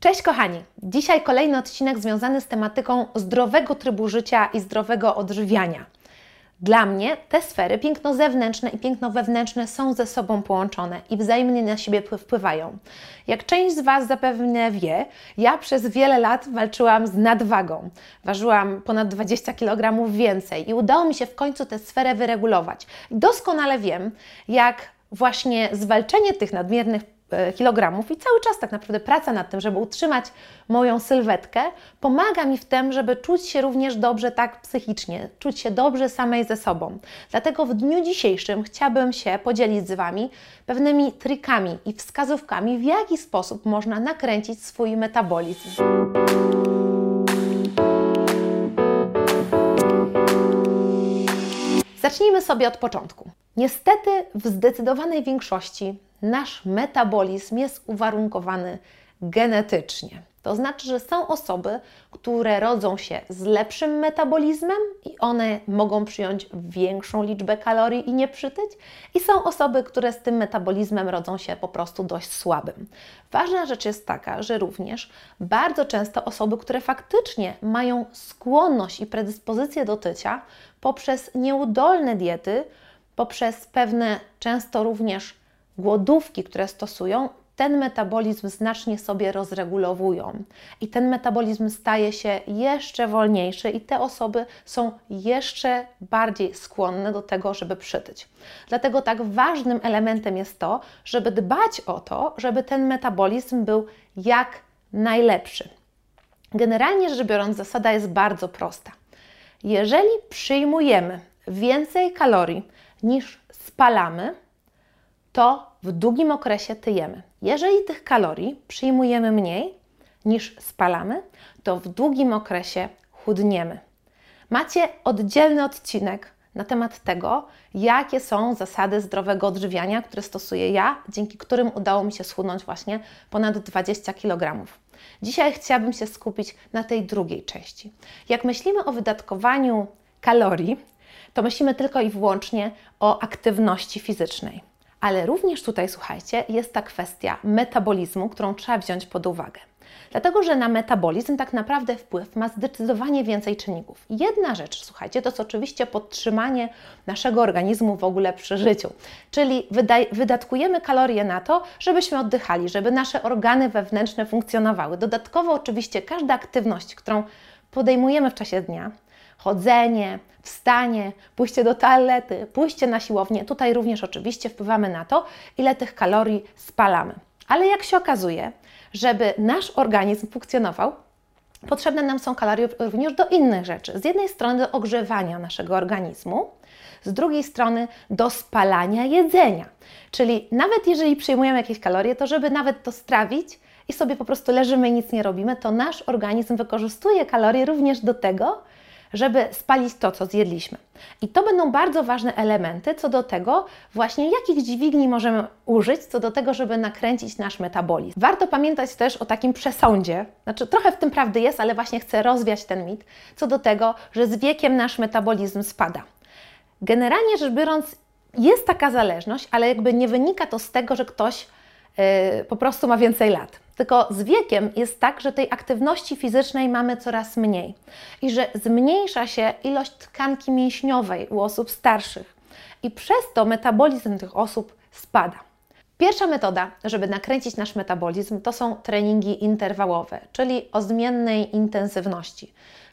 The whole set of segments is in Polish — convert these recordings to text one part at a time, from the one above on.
Cześć kochani! Dzisiaj kolejny odcinek związany z tematyką zdrowego trybu życia i zdrowego odżywiania. Dla mnie te sfery, piękno zewnętrzne i piękno wewnętrzne, są ze sobą połączone i wzajemnie na siebie wpływają. Jak część z Was zapewne wie, ja przez wiele lat walczyłam z nadwagą. Ważyłam ponad 20 kg więcej i udało mi się w końcu tę sferę wyregulować. Doskonale wiem, jak właśnie zwalczenie tych nadmiernych kilogramów i cały czas tak naprawdę praca nad tym, żeby utrzymać moją sylwetkę, pomaga mi w tym, żeby czuć się również dobrze tak psychicznie, czuć się dobrze samej ze sobą. Dlatego w dniu dzisiejszym chciałabym się podzielić z Wami pewnymi trikami i wskazówkami, w jaki sposób można nakręcić swój metabolizm. Zacznijmy sobie od początku. Niestety, w zdecydowanej większości nasz metabolizm jest uwarunkowany genetycznie. To znaczy, że są osoby, które rodzą się z lepszym metabolizmem i one mogą przyjąć większą liczbę kalorii i nie przytyć, i są osoby, które z tym metabolizmem rodzą się po prostu dość słabym. Ważna rzecz jest taka, że również bardzo często osoby, które faktycznie mają skłonność i predyspozycję do tycia poprzez nieudolne diety, poprzez pewne często również głodówki, które stosują, ten metabolizm znacznie sobie rozregulowują i ten metabolizm staje się jeszcze wolniejszy, i te osoby są jeszcze bardziej skłonne do tego, żeby przytyć. Dlatego tak ważnym elementem jest to, żeby dbać o to, żeby ten metabolizm był jak najlepszy. Generalnie rzecz biorąc, zasada jest bardzo prosta. Jeżeli przyjmujemy więcej kalorii niż spalamy, to w długim okresie tyjemy. Jeżeli tych kalorii przyjmujemy mniej niż spalamy, to w długim okresie chudniemy. Macie oddzielny odcinek na temat tego, jakie są zasady zdrowego odżywiania, które stosuję ja, dzięki którym udało mi się schudnąć właśnie ponad 20 kg. Dzisiaj chciałabym się skupić na tej drugiej części. Jak myślimy o wydatkowaniu kalorii, to myślimy tylko i wyłącznie o aktywności fizycznej. Ale również tutaj, słuchajcie, jest ta kwestia metabolizmu, którą trzeba wziąć pod uwagę. Dlatego, że na metabolizm tak naprawdę wpływ ma zdecydowanie więcej czynników. Jedna rzecz, słuchajcie, to jest oczywiście podtrzymanie naszego organizmu w ogóle przy życiu. Czyli wydatkujemy kalorie na to, żebyśmy oddychali, żeby nasze organy wewnętrzne funkcjonowały. Dodatkowo oczywiście każda aktywność, którą podejmujemy w czasie dnia, chodzenie, wstanie, pójście do toalety, pójście na siłownię. Tutaj również oczywiście wpływamy na to, ile tych kalorii spalamy. Ale jak się okazuje, żeby nasz organizm funkcjonował, potrzebne nam są kalorie również do innych rzeczy. Z jednej strony do ogrzewania naszego organizmu, z drugiej strony do spalania jedzenia. Czyli nawet jeżeli przyjmujemy jakieś kalorie, to żeby nawet to strawić i sobie po prostu leżymy i nic nie robimy, to nasz organizm wykorzystuje kalorie również do tego, żeby spalić to, co zjedliśmy. I to będą bardzo ważne elementy co do tego, właśnie jakich dźwigni możemy użyć, co do tego, żeby nakręcić nasz metabolizm. Warto pamiętać też o takim przesądzie, znaczy trochę w tym prawdy jest, ale właśnie chcę rozwiać ten mit, co do tego, że z wiekiem nasz metabolizm spada. Generalnie rzecz biorąc, jest taka zależność, ale jakby nie wynika to z tego, że ktoś yy, po prostu ma więcej lat. Tylko z wiekiem jest tak, że tej aktywności fizycznej mamy coraz mniej i że zmniejsza się ilość tkanki mięśniowej u osób starszych i przez to metabolizm tych osób spada. Pierwsza metoda, żeby nakręcić nasz metabolizm, to są treningi interwałowe, czyli o zmiennej intensywności.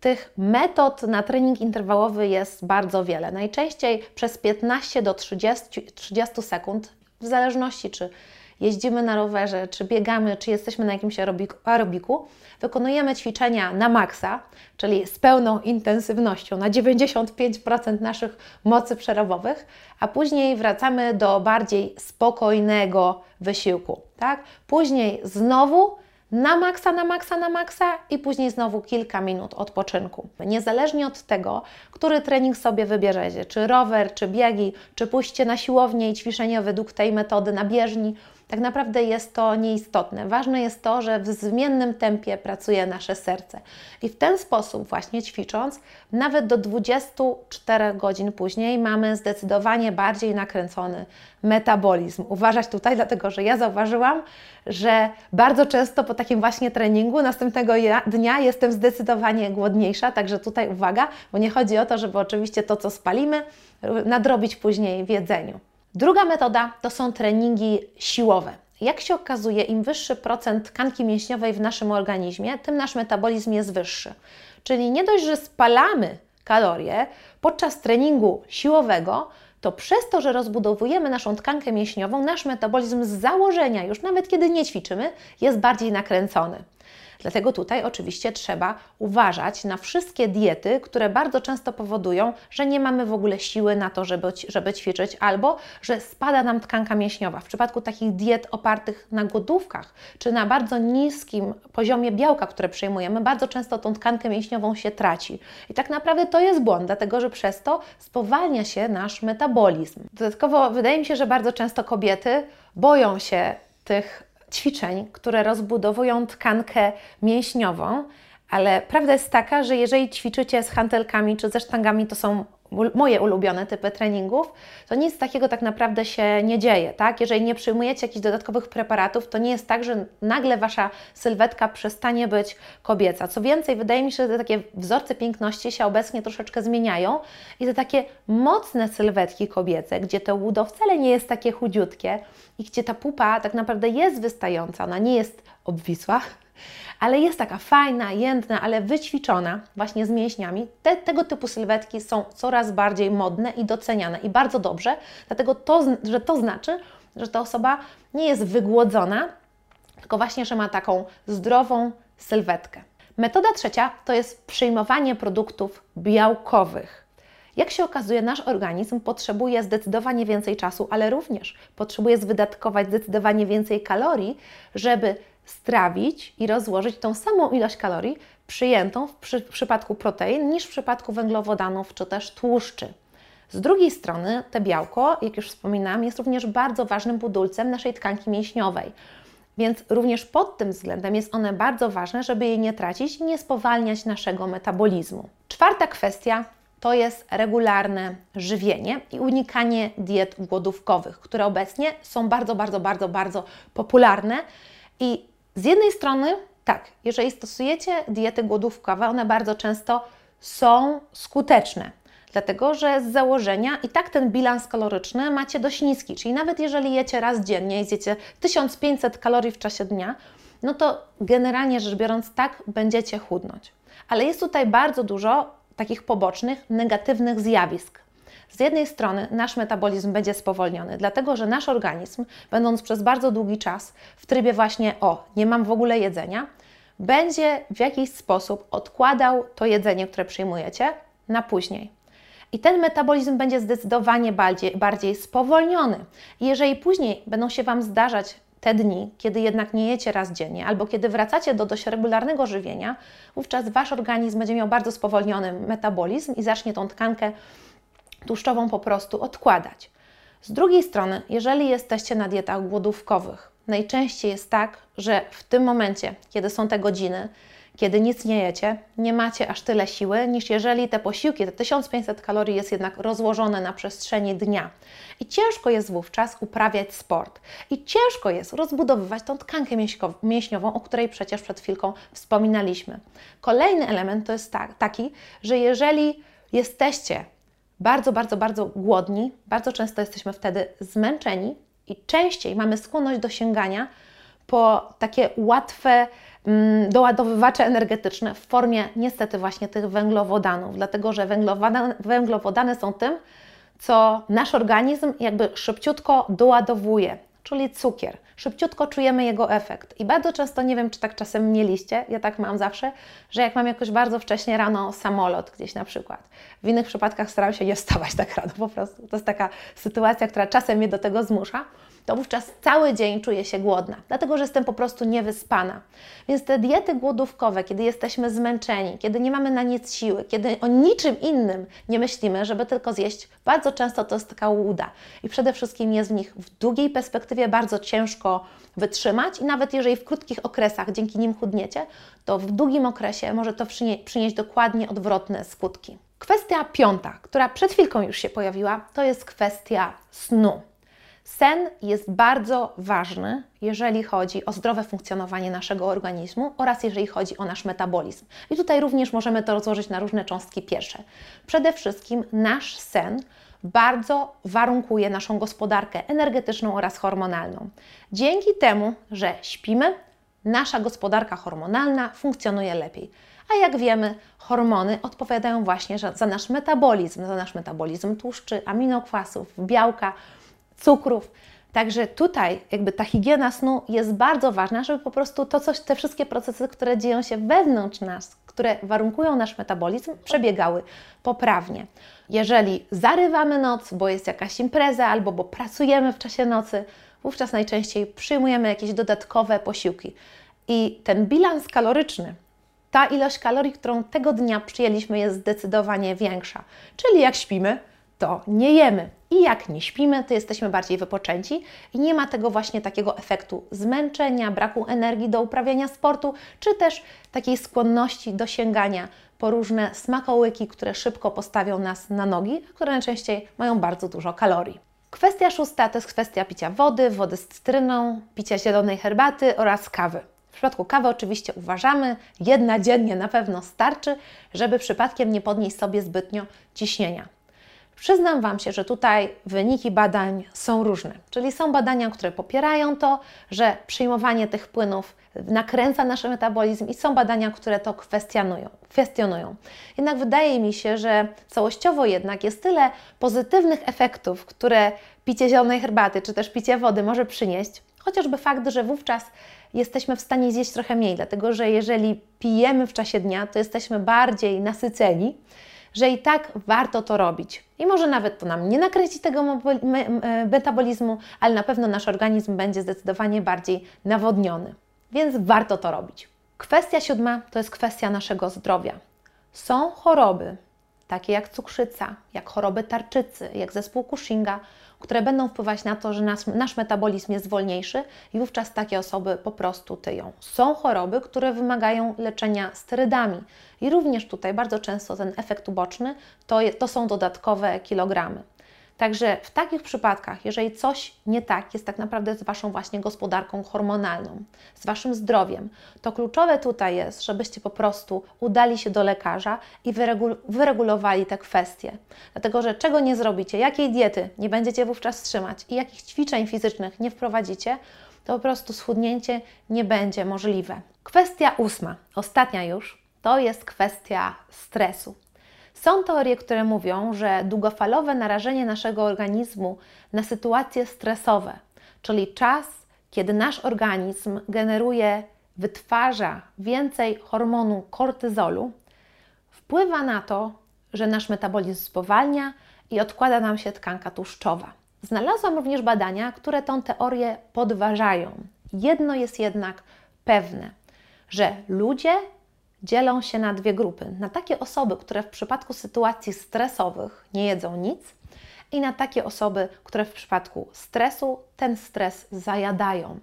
Tych metod na trening interwałowy jest bardzo wiele. Najczęściej przez 15 do 30, 30 sekund, w zależności czy jeździmy na rowerze, czy biegamy, czy jesteśmy na jakimś aerobiku, wykonujemy ćwiczenia na maksa, czyli z pełną intensywnością, na 95% naszych mocy przerobowych, a później wracamy do bardziej spokojnego wysiłku. Tak? Później znowu na maksa, na maksa, na maksa i później znowu kilka minut odpoczynku. Niezależnie od tego, który trening sobie wybierzecie, czy rower, czy biegi, czy pójście na siłownię i ćwiczenie według tej metody na bieżni, tak naprawdę jest to nieistotne. Ważne jest to, że w zmiennym tempie pracuje nasze serce. I w ten sposób, właśnie ćwicząc, nawet do 24 godzin później mamy zdecydowanie bardziej nakręcony metabolizm. Uważać tutaj, dlatego że ja zauważyłam, że bardzo często po takim właśnie treningu następnego dnia jestem zdecydowanie głodniejsza, także tutaj uwaga, bo nie chodzi o to, żeby oczywiście to, co spalimy, nadrobić później w jedzeniu. Druga metoda to są treningi siłowe. Jak się okazuje, im wyższy procent tkanki mięśniowej w naszym organizmie, tym nasz metabolizm jest wyższy. Czyli nie dość, że spalamy kalorie podczas treningu siłowego, to przez to, że rozbudowujemy naszą tkankę mięśniową, nasz metabolizm z założenia, już nawet kiedy nie ćwiczymy, jest bardziej nakręcony. Dlatego tutaj oczywiście trzeba uważać na wszystkie diety, które bardzo często powodują, że nie mamy w ogóle siły na to, żeby, żeby ćwiczyć, albo że spada nam tkanka mięśniowa. W przypadku takich diet opartych na głodówkach, czy na bardzo niskim poziomie białka, które przyjmujemy, bardzo często tą tkankę mięśniową się traci. I tak naprawdę to jest błąd, dlatego że przez to spowalnia się nasz metabolizm. Dodatkowo wydaje mi się, że bardzo często kobiety boją się tych ćwiczeń, które rozbudowują tkankę mięśniową, ale prawda jest taka, że jeżeli ćwiczycie z hantelkami czy ze sztangami, to są moje ulubione typy treningów, to nic takiego tak naprawdę się nie dzieje, tak? Jeżeli nie przyjmujecie jakichś dodatkowych preparatów, to nie jest tak, że nagle Wasza sylwetka przestanie być kobieca. Co więcej, wydaje mi się, że te takie wzorce piękności się obecnie troszeczkę zmieniają i te takie mocne sylwetki kobiece, gdzie to łudo wcale nie jest takie chudziutkie i gdzie ta pupa tak naprawdę jest wystająca, ona nie jest obwisła, ale jest taka fajna, jędrna, ale wyćwiczona właśnie z mięśniami. Te, tego typu sylwetki są coraz bardziej modne i doceniane i bardzo dobrze, dlatego to, że to znaczy, że ta osoba nie jest wygłodzona, tylko właśnie, że ma taką zdrową sylwetkę. Metoda trzecia to jest przyjmowanie produktów białkowych. Jak się okazuje, nasz organizm potrzebuje zdecydowanie więcej czasu, ale również potrzebuje wydatkować zdecydowanie więcej kalorii, żeby strawić i rozłożyć tą samą ilość kalorii przyjętą w, przy, w przypadku protein niż w przypadku węglowodanów czy też tłuszczy. Z drugiej strony, te białko, jak już wspominałam, jest również bardzo ważnym budulcem naszej tkanki mięśniowej. Więc również pod tym względem jest one bardzo ważne, żeby jej nie tracić i nie spowalniać naszego metabolizmu. Czwarta kwestia to jest regularne żywienie i unikanie diet głodówkowych, które obecnie są bardzo, bardzo, bardzo, bardzo popularne i z jednej strony, tak, jeżeli stosujecie diety głodówkowe, one bardzo często są skuteczne, dlatego że z założenia i tak ten bilans kaloryczny macie dość niski, czyli nawet jeżeli jecie raz dziennie i zjecie 1500 kalorii w czasie dnia, no to generalnie rzecz biorąc tak będziecie chudnąć. Ale jest tutaj bardzo dużo takich pobocznych, negatywnych zjawisk. Z jednej strony nasz metabolizm będzie spowolniony, dlatego że nasz organizm, będąc przez bardzo długi czas w trybie właśnie o, nie mam w ogóle jedzenia, będzie w jakiś sposób odkładał to jedzenie, które przyjmujecie, na później. I ten metabolizm będzie zdecydowanie bardziej, bardziej spowolniony. Jeżeli później będą się Wam zdarzać te dni, kiedy jednak nie jecie raz dziennie, albo kiedy wracacie do dość regularnego żywienia, wówczas Wasz organizm będzie miał bardzo spowolniony metabolizm i zacznie tą tkankę tłuszczową po prostu odkładać. Z drugiej strony, jeżeli jesteście na dietach głodówkowych, najczęściej jest tak, że w tym momencie, kiedy są te godziny, kiedy nic nie jecie, nie macie aż tyle siły, niż jeżeli te posiłki, te 1500 kalorii jest jednak rozłożone na przestrzeni dnia. I ciężko jest wówczas uprawiać sport. I ciężko jest rozbudowywać tą tkankę mięśniową, o której przecież przed chwilką wspominaliśmy. Kolejny element to jest tak, taki, że jeżeli jesteście bardzo, bardzo, bardzo głodni, bardzo często jesteśmy wtedy zmęczeni i częściej mamy skłonność do sięgania po takie łatwe mm, doładowywacze energetyczne w formie niestety właśnie tych węglowodanów, dlatego że węglowodany, są tym, co nasz organizm jakby szybciutko doładowuje czyli cukier. Szybciutko czujemy jego efekt. I bardzo często, nie wiem czy tak czasem mieliście, ja tak mam zawsze, że jak mam jakoś bardzo wcześnie rano samolot gdzieś na przykład. W innych przypadkach staram się nie wstawać tak rano, po prostu. To jest taka sytuacja, która czasem mnie do tego zmusza. To wówczas cały dzień czuję się głodna, dlatego że jestem po prostu niewyspana. Więc te diety głodówkowe, kiedy jesteśmy zmęczeni, kiedy nie mamy na nic siły, kiedy o niczym innym nie myślimy, żeby tylko zjeść, bardzo często to jest taka łuda. I przede wszystkim jest w nich w długiej perspektywie bardzo ciężko wytrzymać i nawet jeżeli w krótkich okresach dzięki nim chudniecie, to w długim okresie może to przynieść dokładnie odwrotne skutki. Kwestia piąta, która przed chwilką już się pojawiła, to jest kwestia snu. Sen jest bardzo ważny, jeżeli chodzi o zdrowe funkcjonowanie naszego organizmu oraz jeżeli chodzi o nasz metabolizm. I tutaj również możemy to rozłożyć na różne cząstki pierwsze. Przede wszystkim nasz sen bardzo warunkuje naszą gospodarkę energetyczną oraz hormonalną. Dzięki temu, że śpimy, nasza gospodarka hormonalna funkcjonuje lepiej. A jak wiemy, hormony odpowiadają właśnie za nasz metabolizm, za nasz metabolizm tłuszczy, aminokwasów, białka, cukrów. Także tutaj jakby ta higiena snu jest bardzo ważna, żeby po prostu to coś, te wszystkie procesy, które dzieją się wewnątrz nas, które warunkują nasz metabolizm, przebiegały poprawnie. Jeżeli zarywamy noc, bo jest jakaś impreza albo bo pracujemy w czasie nocy, wówczas najczęściej przyjmujemy jakieś dodatkowe posiłki. I ten bilans kaloryczny, ta ilość kalorii, którą tego dnia przyjęliśmy, jest zdecydowanie większa. Czyli jak śpimy, to nie jemy. I jak nie śpimy, to jesteśmy bardziej wypoczęci i nie ma tego właśnie takiego efektu zmęczenia, braku energii do uprawiania sportu, czy też takiej skłonności do sięgania po różne smakołyki, które szybko postawią nas na nogi, a które najczęściej mają bardzo dużo kalorii. Kwestia szósta to jest kwestia picia wody, wody z cytryną, picia zielonej herbaty oraz kawy. W przypadku kawy oczywiście uważamy, jedna dziennie na pewno starczy, żeby przypadkiem nie podnieść sobie zbytnio ciśnienia. Przyznam Wam się, że tutaj wyniki badań są różne, czyli są badania, które popierają to, że przyjmowanie tych płynów nakręca nasz metabolizm i są badania, które to kwestionują. kwestionują. Jednak wydaje mi się, że całościowo jednak jest tyle pozytywnych efektów, które picie zielonej herbaty czy też picie wody może przynieść, chociażby fakt, że wówczas jesteśmy w stanie zjeść trochę mniej, dlatego że jeżeli pijemy w czasie dnia, to jesteśmy bardziej nasyceni, że i tak warto to robić. I może nawet to nam nie nakręci tego e, metabolizmu, ale na pewno nasz organizm będzie zdecydowanie bardziej nawodniony. Więc warto to robić. Kwestia siódma to jest kwestia naszego zdrowia. Są choroby, takie jak cukrzyca, jak choroby tarczycy, jak zespół Cushinga, które będą wpływać na to, że nas, nasz metabolizm jest wolniejszy i wówczas takie osoby po prostu tyją. Są choroby, które wymagają leczenia sterydami i również tutaj bardzo często ten efekt uboczny to, to są dodatkowe kilogramy. Także w takich przypadkach, jeżeli coś nie tak jest tak naprawdę z Waszą właśnie gospodarką hormonalną, z Waszym zdrowiem, to kluczowe tutaj jest, żebyście po prostu udali się do lekarza i wyregulowali te kwestie. Dlatego, że czego nie zrobicie, jakiej diety nie będziecie wówczas trzymać i jakich ćwiczeń fizycznych nie wprowadzicie, to po prostu schudnięcie nie będzie możliwe. Kwestia ósma, ostatnia już, to jest kwestia stresu. Są teorie, które mówią, że długofalowe narażenie naszego organizmu na sytuacje stresowe, czyli czas, kiedy nasz organizm generuje, wytwarza więcej hormonu kortyzolu, wpływa na to, że nasz metabolizm spowalnia i odkłada nam się tkanka tłuszczowa. Znalazłam również badania, które tę teorię podważają. Jedno jest jednak pewne, że ludzie dzielą się na dwie grupy. Na takie osoby, które w przypadku sytuacji stresowych nie jedzą nic, i na takie osoby, które w przypadku stresu ten stres zajadają.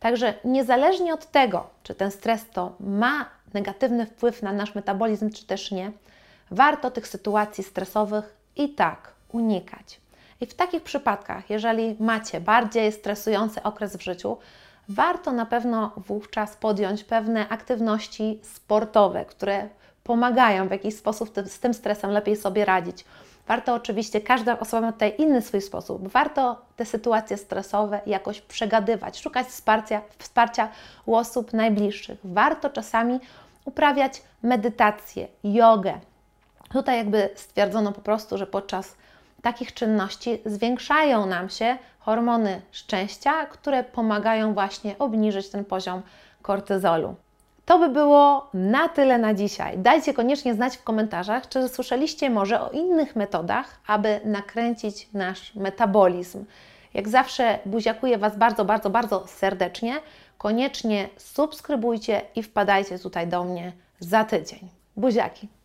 Także niezależnie od tego, czy ten stres to ma negatywny wpływ na nasz metabolizm, czy też nie, warto tych sytuacji stresowych i tak unikać. I w takich przypadkach, jeżeli macie bardziej stresujący okres w życiu, warto na pewno wówczas podjąć pewne aktywności sportowe, które pomagają w jakiś sposób z tym stresem lepiej sobie radzić. Warto oczywiście, każda osoba ma tutaj inny swój sposób. Warto te sytuacje stresowe jakoś przegadywać, szukać wsparcia, wsparcia u osób najbliższych. Warto czasami uprawiać medytację, jogę. Tutaj jakby stwierdzono po prostu, że podczas takich czynności zwiększają nam się hormony szczęścia, które pomagają właśnie obniżyć ten poziom kortyzolu. To by było na tyle na dzisiaj. Dajcie koniecznie znać w komentarzach, czy słyszeliście może o innych metodach, aby nakręcić nasz metabolizm. Jak zawsze buziakuję Was bardzo, bardzo, bardzo serdecznie. Koniecznie subskrybujcie i wpadajcie tutaj do mnie za tydzień. Buziaki!